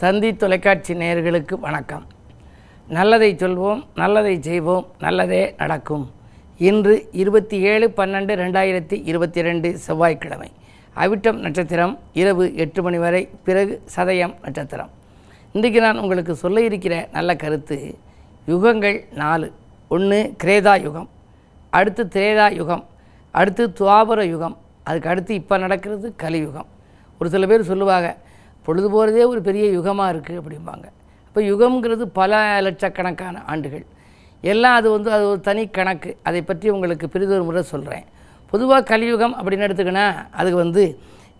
தந்தி தொலைக்காட்சி நேயர்களுக்கு வணக்கம். நல்லதை சொல்வோம் நல்லதை செய்வோம் நல்லதே நடக்கும். இன்று இருபத்தி ஏழு பன்னெண்டு ரெண்டாயிரத்தி இருபத்தி ரெண்டு செவ்வாய்க்கிழமை. அவிட்டம் நட்சத்திரம் இரவு எட்டு மணி வரை பிறகு சதயம் நட்சத்திரம். இன்றைக்கு நான் உங்களுக்கு சொல்ல இருக்கிற நல்ல கருத்து யுகங்கள் நாலு. ஒன்று கிரேதா யுகம். அடுத்து திரேதா யுகம். அடுத்து துவாபர யுகம். அதுக்கு அடுத்து இப்போ நடக்கிறது கலியுகம். ஒரு சில பேர் சொல்லுவாங்க பொழுது போகிறதே ஒரு பெரிய யுகமாக இருக்குது அப்படிம்பாங்க. இப்போ யுகம்ங்கிறது பல லட்சக்கணக்கான ஆண்டுகள். எல்லாம் அது வந்து அது ஒரு தனி கணக்கு. அதை பற்றி உங்களுக்கு பெரிதொரு முறை சொல்கிறேன் பொதுவாக கலியுகம் அப்படின்னு எடுத்துக்கினா அதுக்கு வந்து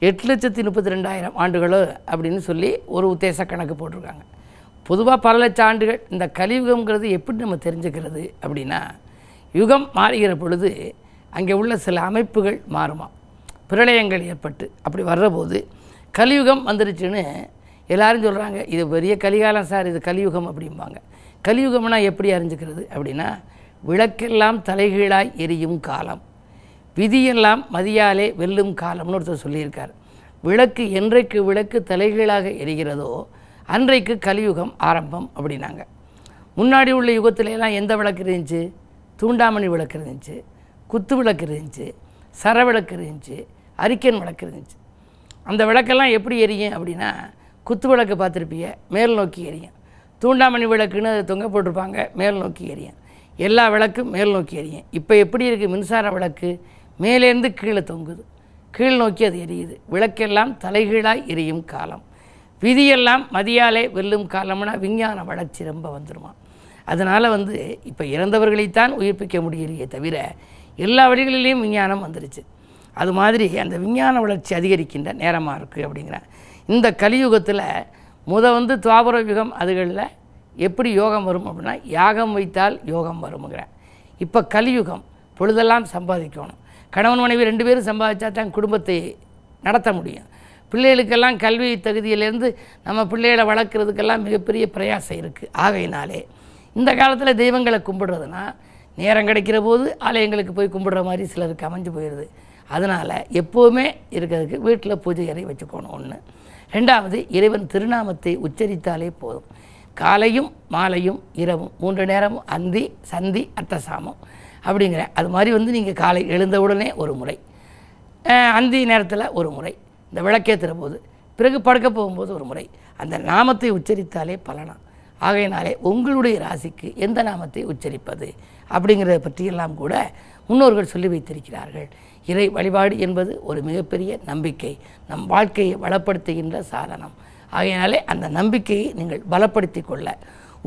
எட்டு லட்சத்தி முப்பத்தி ரெண்டாயிரம் ஆண்டுகளோ அப்படின்னு சொல்லி ஒரு உத்தேச கணக்கு போட்டிருக்காங்க. பொதுவாக பல லட்சம் ஆண்டுகள். இந்த கலியுகம்ங்கிறது எப்படி நம்ம தெரிஞ்சுக்கிறது அப்படின்னா யுகம் மாறுகிற பொழுது அங்கே உள்ள சில அமைப்புகள் மாறுமா. பிரளயங்கள் ஏற்பட்டு அப்படி வர்றபோது கலியுகம் வந்துருச்சுன்னு எல்லாரும் சொல்கிறாங்க இது பெரிய கலிகாலம் சார் இது கலியுகம் அப்படிம்பாங்க. கலியுகம்னா எப்படி அறிஞ்சுக்கிறது? அப்படின்னா விளக்கெல்லாம் தலைகீழாய் எரியும் காலம். விதியெல்லாம் மதியாலே வெல்லும் காலம்னு ஒருத்தர் சொல்லியிருக்கார். விளக்கு என்றைக்கு விளக்கு தலைகீழாக எரிகிறதோ அன்றைக்கு கலியுகம் ஆரம்பம் அப்படின்னாங்க. முன்னாடி உள்ள யுகத்துல எல்லாம் எந்த விளக்கு இருந்துச்சு? தூண்டாமணி விளக்கு இருந்துச்சு குத்து விளக்கு இருந்துச்சு சர விளக்கு இருந்துச்சு அரிக்கன் விளக்கு இருந்துச்சு. அந்த விளக்கெல்லாம் எப்படி எரியும் அப்படின்னா குத்து விளக்கு பார்த்துருப்பீங்க மேல் நோக்கி எரியும். தூண்டாமணி விளக்குன்னு அதை தொங்க போட்டிருப்பாங்க மேல் நோக்கி எரியும். எல்லா விளக்கும் மேல் நோக்கி எரியும். இப்போ எப்படி இருக்குது மின்சார விளக்கு? மேலேருந்து கீழே தொங்குது. கீழ் நோக்கி அது எரியுது. விளக்கெல்லாம் தலைகீழாய் எரியும் காலம். விதியெல்லாம் மதியாலே வெல்லும் காலம்னா விஞ்ஞான வளர்ச்சி ரொம்ப வந்துருமா. அதனால் வந்து இப்போ இறந்தவர்களைத்தான் உயிர்ப்பிக்க முடியலையே தவிர எல்லா வழிகளிலையும் விஞ்ஞானம் வந்துருச்சு. அது மாதிரி அந்த விஞ்ஞான வளர்ச்சி அதிகரிக்கின்ற நேரமாக இருக்குது அப்படிங்கிறேன் இந்த கலியுகத்தில் முத வந்து துவாபர யுகம் அதுகளில் எப்படி யோகம் வரும் அப்படின்னா யாகம் வைத்தால் யோகம் வருமுங்கிறேன் இப்போ கலியுகம் பொழுதெல்லாம் சம்பாதிக்கணும். கணவன் மனைவி ரெண்டு பேரும் சம்பாதிச்சா தான் குடும்பத்தை நடத்த முடியும். பிள்ளைகளுக்கெல்லாம் கல்வி தகுதியிலேருந்து நம்ம பிள்ளைகளை வளர்க்குறதுக்கெல்லாம் மிகப்பெரிய பிரயாசம் இருக்குது ஆகையினாலே இந்த காலத்தில் தெய்வங்களை கும்பிடுறதுனா நேரம் கிடைக்கிற போது ஆலயங்களுக்கு போய் கும்பிடுற மாதிரி சிலருக்கு அமைஞ்சு போயிடுது அதனால் எப்போவுமே இருக்கிறதுக்கு வீட்டில் பூஜை அறை வச்சுக்கணும் ஒன்று ரெண்டாவது இறைவன் திருநாமத்தை உச்சரித்தாலே போதும். காலையும் மாலையும் இரவும் மூன்று நேரமும் அந்தி சந்தி அர்த்தசாமம் அப்படிங்கிற அது மாதிரி வந்து நீங்கள் காலை எழுந்த உடனே ஒரு முறை. அந்தி நேரத்தில் ஒரு முறை. இந்த விளக்கேற்றுற போது. பிறகு படுக்க போகும்போது ஒரு முறை. அந்த நாமத்தை உச்சரித்தாலே பலனா? ஆகையினாலே உங்களுடைய ராசிக்கு எந்த நாமத்தை உச்சரிப்பது? அப்படிங்கிறத பற்றியெல்லாம் கூட முன்னோர்கள் சொல்லி வைத்திருக்கிறார்கள். இறை வழிபாடு என்பது ஒரு மிகப்பெரிய நம்பிக்கை. நம் வாழ்க்கையை வளப்படுத்துகின்ற சாதனம். ஆகையினாலே அந்த நம்பிக்கையை நீங்கள் பலப்படுத்தி கொள்ள.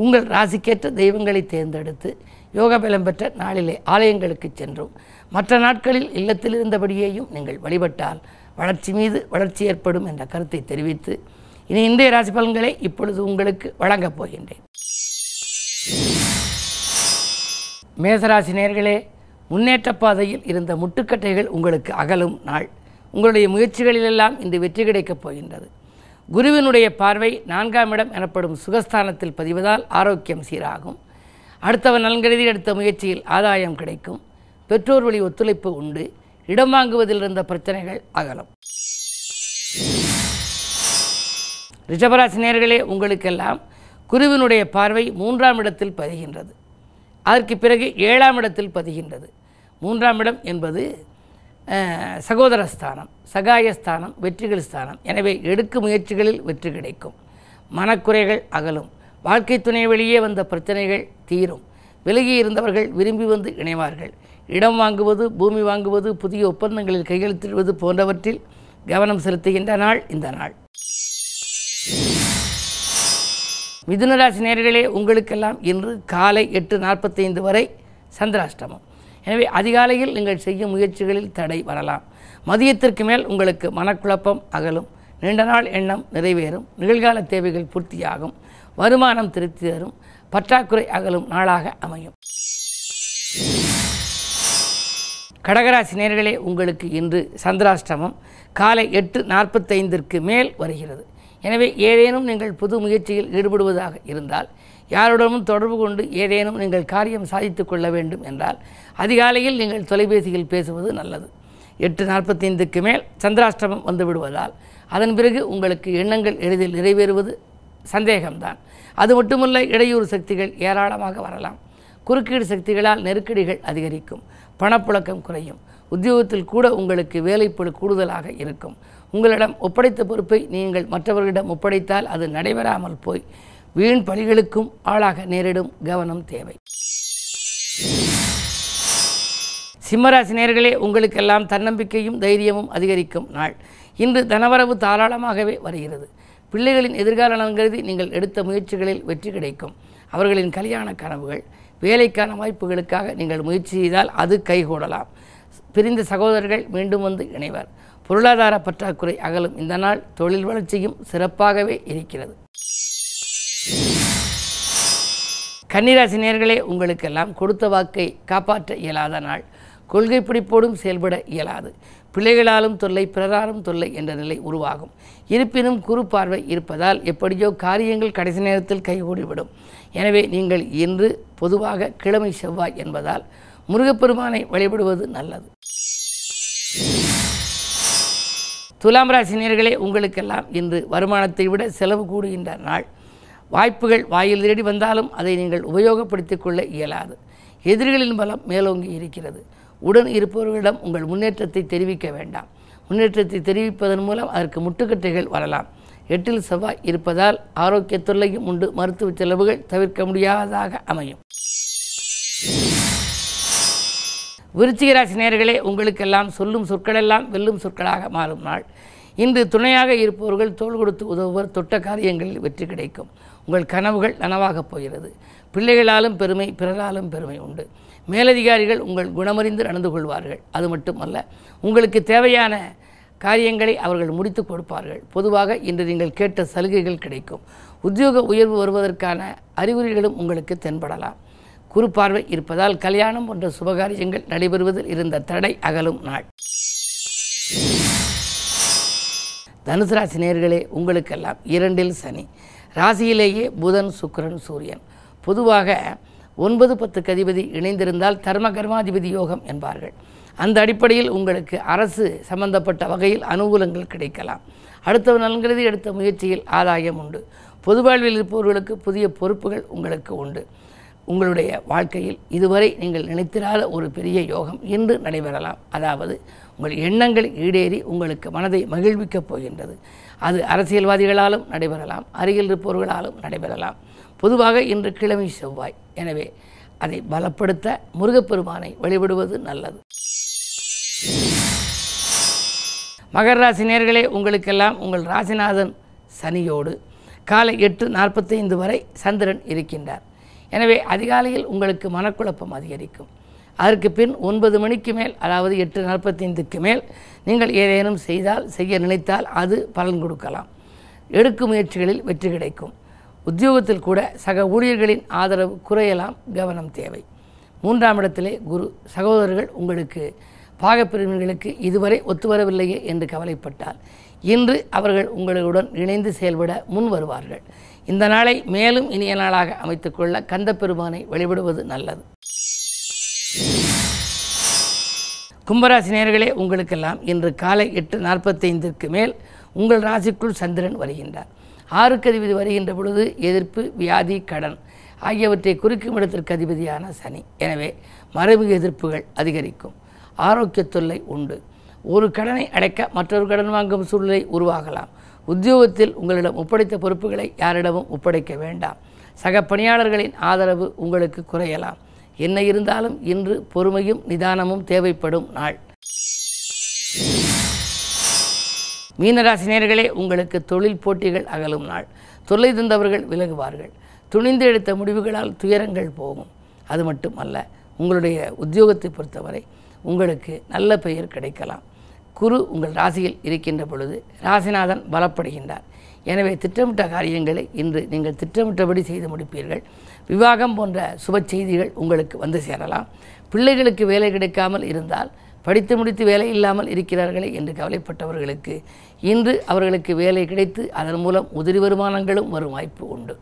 உங்கள் ராசிக்கேற்ற தெய்வங்களை தேர்ந்தெடுத்து யோக பலம் பெற்ற நாளிலே ஆலயங்களுக்கு சென்றும் மற்ற நாட்களில் இல்லத்தில் இருந்தபடியேயும் நீங்கள் வழிபட்டால் வளர்ச்சி மீது வளர்ச்சி ஏற்படும் என்ற கருத்தை தெரிவித்து இனி இந்திய ராசி பலன்களை இப்பொழுது உங்களுக்கு வழங்கப் போகின்றேன். மேசராசி நேர்களே முன்னேற்ற பாதையில் இருந்த முட்டுக்கட்டைகள் உங்களுக்கு அகலும் நாள். உங்களுடைய முயற்சிகளிலெல்லாம் இன்று வெற்றி கிடைக்கப் போகின்றது. குருவினுடைய பார்வை நான்காம் இடம் எனப்படும் சுகஸ்தானத்தில் பதிவதால் ஆரோக்கியம் சீராகும். அடுத்தவன் நலன்கருதி எடுத்த முயற்சியில் ஆதாயம் கிடைக்கும். பெற்றோர் வழி ஒத்துழைப்பு உண்டு. இடம் வாங்குவதில் இருந்த பிரச்சனைகள் அகலும். ரிஷபராசி நேர்களே உங்களுக்கெல்லாம் குருவினுடைய பார்வை மூன்றாம் இடத்தில் பதிகின்றது. அதற்கு பிறகு ஏழாம் இடத்தில் பதிகின்றது. மூன்றாம் இடம் என்பது சகோதரஸ்தானம் சகாயஸ்தானம் வெற்றிகள் ஸ்தானம். எனவே எடுக்கும் முயற்சிகளில் வெற்றி கிடைக்கும். மனக்குறைகள் அகலும். வாழ்க்கை துணை வெளியே வந்த பிரச்சனைகள் தீரும். விலகி இருந்தவர்கள் விரும்பி வந்து இணைவார்கள். இடம் வாங்குவது பூமி வாங்குவது புதிய ஒப்பந்தங்களில் கையெழுத்திடுவது போன்றவற்றில் கவனம் செலுத்துகின்ற நாள் இந்த நாள். மிதுனராசி நேர்களே உங்களுக்கெல்லாம் இன்று காலை எட்டு நாற்பத்தைந்து வரை சந்திராஷ்டமம். எனவே அதிகாலையில் நீங்கள் செய்யும் முயற்சிகளில் தடை வரலாம். மதியத்திற்கு மேல் உங்களுக்கு மனக்குழப்பம் அகலும். நீண்ட நாள் எண்ணம் நிறைவேறும். நிகழ்கால தேவைகள் பூர்த்தியாகும். வருமானம் திருப்தி தரும் பற்றாக்குறை அகலும் நாளாக அமையும். கடகராசி நேர்களே உங்களுக்கு இன்று சந்திராஷ்டமம். காலை எட்டு நாற்பத்தைந்திற்கு மேல் வருகிறது. எனவே ஏதேனும் நீங்கள் புது முயற்சியில் ஈடுபடுவதாக இருந்தால் யாருடனும் தொடர்பு கொண்டு ஏதேனும் நீங்கள் காரியம் சாதித்து கொள்ள வேண்டும் என்றால் அதிகாலையில் நீங்கள் தொலைபேசியில் பேசுவது நல்லது. எட்டு நாற்பத்தைந்துக்கு மேல் சந்திராஷ்டமம் வந்து விடுவதால் அதன் பிறகு உங்களுக்கு எண்ணங்கள் எளிதில் நிறைவேறுவது சந்தேகம்தான். அது மட்டுமல்ல இடையூறு சக்திகள் ஏராளமாக வரலாம். குறுக்கீடு சக்திகளால் நெருக்கடிகள் அதிகரிக்கும். பணப்புழக்கம் குறையும். உத்தியோகத்தில் கூட உங்களுக்கு வேலைப்பழு கூடுதலாக இருக்கும். உங்களிடம் ஒப்படைத்த பொறுப்பை நீங்கள் மற்றவர்களிடம் ஒப்படைத்தால் அது நடைபெறாமல் போய் வீண் பணிகளுக்கும் ஆளாக நேரிடும் கவனம் தேவை. சிம்மராசி நேர்களே உங்களுக்கெல்லாம் தன்னம்பிக்கையும் தைரியமும் அதிகரிக்கும் நாள். இன்று தனவரவு தாராளமாகவே வருகிறது. பிள்ளைகளின் எதிர்கால நலன் கருதி நீங்கள் எடுத்த முயற்சிகளில் வெற்றி கிடைக்கும். அவர்களின் கல்யாண கனவுகள் வேலைக்கான வாய்ப்புகளுக்காக நீங்கள் முயற்சி செய்தால் அது கைகூடலாம். பிரிந்த சகோதரர்கள் மீண்டும் வந்து இணைவர். பொருளாதார பற்றாக்குறை அகலும். இந்த நாள் தொழில் வளர்ச்சியும் சிறப்பாகவே இருக்கிறது. கன்னிராசி நேர்களே உங்களுக்கெல்லாம் கொடுத்த வாக்கை காப்பாற்ற இயலாத நாள். கொள்கை பிடிப்போடும் செயல்பட இயலாது. பிள்ளைகளாலும் தொல்லை பிறராலும் தொல்லை என்ற நிலை உருவாகும். இருப்பினும் குறு பார்வை இருப்பதால் எப்படியோ காரியங்கள் கடைசி நேரத்தில் கைகூடிவிடும். எனவே நீங்கள் இன்று பொதுவாக கிழமை செவ்வாய் என்பதால் முருகப்பெருமானை வழிபடுவது நல்லது. துலாம் ராசினியர்களே உங்களுக்கெல்லாம் இன்று வருமானத்தை விட செலவு கூடுகின்ற நாள். வாய்ப்புகள் வாயில் தேடி வந்தாலும் அதை நீங்கள் உபயோகப்படுத்திக் கொள்ள இயலாது. எதிரிகளின் பலம் மேலோங்கி இருக்கிறது. உடன் இருப்பவர்களிடம் உங்கள் முன்னேற்றத்தை தெரிவிக்க வேண்டாம். முன்னேற்றத்தை தெரிவிப்பதன் மூலம் அதற்கு முட்டுக்கட்டைகள் வரலாம். எட்டில் செவ்வாய் இருப்பதால் ஆரோக்கிய தொல்லையும் உண்டு. மருத்துவ செலவுகள் தவிர்க்க முடியாததாக அமையும். விருச்சிகராசி நேர்களே உங்களுக்கெல்லாம் சொல்லும் சொற்களெல்லாம் வெல்லும் சொற்களாக மாறும் நாள். இன்று துணையாக இருப்பவர்கள் தோள் கொடுத்து உதவுவர். தொட்ட காரியங்களில் வெற்றி கிடைக்கும். உங்கள் கனவுகள் நனவாகப் போகிறது. பிள்ளைகளாலும் பெருமை பிறராலும் பெருமை உண்டு. மேலதிகாரிகள் உங்கள் குணமறிந்து நடந்து கொள்வார்கள். அது மட்டுமல்ல உங்களுக்கு தேவையான காரியங்களை அவர்கள் முடித்து கொடுப்பார்கள். பொதுவாக இன்று நீங்கள் கேட்ட சலுகைகள் கிடைக்கும். உத்தியோக உயர்வு வருவதற்கான அறிகுறிகளும் உங்களுக்கு தென்படலாம். குறுப்பார்வை இருப்பதால் கல்யாணம் போன்ற சுபகாரியங்கள் நடைபெறுவதில் இருந்த தடை அகலும் நாள். தனுசு ராசி நேர்களே உங்களுக்கெல்லாம் இரண்டில் சனி. ராசியிலேயே புதன் சுக்கரன் சூரியன். பொதுவாக ஒன்பது பத்து கதிபதி இணைந்திருந்தால் தர்ம கர்மாதிபதி யோகம் என்பார்கள். அந்த அடிப்படையில் உங்களுக்கு அரசு சம்பந்தப்பட்ட வகையில் அனுகூலங்கள் கிடைக்கலாம். அடுத்தவர் நலன்கிறது எடுத்த முயற்சியில் ஆதாயம் உண்டு. பொதுவாழ்வில் இருப்பவர்களுக்கு புதிய பொறுப்புகள் உங்களுக்கு உண்டு. உங்களுடைய வாழ்க்கையில் இதுவரை நீங்கள் நினைத்திராத ஒரு பெரிய யோகம் இன்று நடைபெறலாம். அதாவது உங்கள் எண்ணங்கள் ஈடேறி உங்களுக்கு மனதை மகிழ்விக்கப் போகின்றது. அது அரசியல்வாதிகளாலும் நடைபெறலாம் அருகில் இருப்பவர்களாலும் நடைபெறலாம். பொதுவாக இன்று கிழமை செவ்வாய். எனவே அதை பலப்படுத்த முருகப்பெருமானை வழிபடுவது நல்லது. மகர ராசி நேர்களே உங்களுக்கெல்லாம் உங்கள் ராசிநாதன் சனியோடு. காலை எட்டு நாற்பத்தைந்து வரை சந்திரன் இருக்கின்றார். எனவே அதிகாலையில் உங்களுக்கு மனக்குழப்பம் அதிகரிக்கும். அதற்கு பின் ஒன்பது மணிக்கு மேல் அதாவது எட்டு நாற்பத்தைந்துக்கு மேல் நீங்கள் ஏதேனும் செய்தால் செய்ய நினைத்தால் அது பலன் கொடுக்கலாம். எடுக்கும் முயற்சிகளில் வெற்றி கிடைக்கும். உத்தியோகத்தில் கூட சக ஊழியர்களின் ஆதரவு குறையலாம் கவனம் தேவை. மூன்றாம் இடத்திலே குரு சகோதரர்கள் உங்களுக்கு பாகப்பிரிவினர்களுக்கு இதுவரை ஒத்துவரவில்லையே என்று கவலைப்பட்டால் இன்று அவர்கள் உங்களுடன் இணைந்து செயல்பட முன் வருவார்கள் இந்த நாளை மேலும் இனிய நாளாக அமைத்துக்கொள்ள கந்தப்பெருமானை வழிபடுவது நல்லது. கும்பராசி நேர்களே உங்களுக்கெல்லாம் இன்று காலை எட்டு நாற்பத்தைந்திற்கு மேல் உங்கள் ராசிக்குள் சந்திரன் வருகின்றார். ஆறுக்கு அதிபதி வருகின்ற பொழுது எதிர்ப்பு வியாதி கடன் ஆகியவற்றை குறிக்கும் இடத்திற்கு அதிபதியான சனி. எனவே மறைமுக எதிர்ப்புகள் அதிகரிக்கும். ஆரோக்கிய தொல்லை உண்டு. ஒரு கடனை அடைக்க மற்றொரு கடன் வாங்கும் சூழ்நிலை உருவாகலாம். உத்தியோகத்தில் உங்களிடம் ஒப்படைத்த பொறுப்புகளை யாரிடமும் ஒப்படைக்க வேண்டாம். சக பணியாளர்களின் ஆதரவு உங்களுக்கு குறையலாம். என்ன இருந்தாலும் இன்று பொறுமையும் நிதானமும் தேவைப்படும் நாள். மீனராசினியர்களே உங்களுக்கு தொழில் போட்டிகள் அகலும் நாள். தொல்லை தந்தவர்கள் விலகுவார்கள். துணிந்து எடுத்த முடிவுகளால் துயரங்கள் போகும். அது மட்டுமல்ல உங்களுடைய உத்தியோகத்தை பொறுத்தவரை உங்களுக்கு நல்ல பெயர் கிடைக்கலாம். குரு உங்கள் ராசியில் இருக்கின்ற பொழுது ராசிநாதன் பலப்படுகின்றார். எனவே திட்டமிட்ட காரியங்களை இன்று நீங்கள் திட்டமிட்டபடி செய்து முடிப்பீர்கள். விவாகம் போன்ற சுப செய்திகள் உங்களுக்கு வந்து சேரலாம். பிள்ளைகளுக்கு வேலை கிடைக்காமல் இருந்தால் படித்து முடித்து வேலை இல்லாமல் இருக்கிறார்களே என்று கவலைப்பட்டவர்களுக்கு இன்று அவர்களுக்கு வேலை கிடைத்து அதன் மூலம் உதிரி வருமானங்களும் வரும் வாய்ப்பு உண்டு.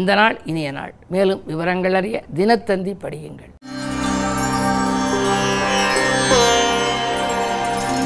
இந்த நாள் இனிய நாள். மேலும் விவரங்கள் அறிய தினத்தந்தி படியுங்கள்.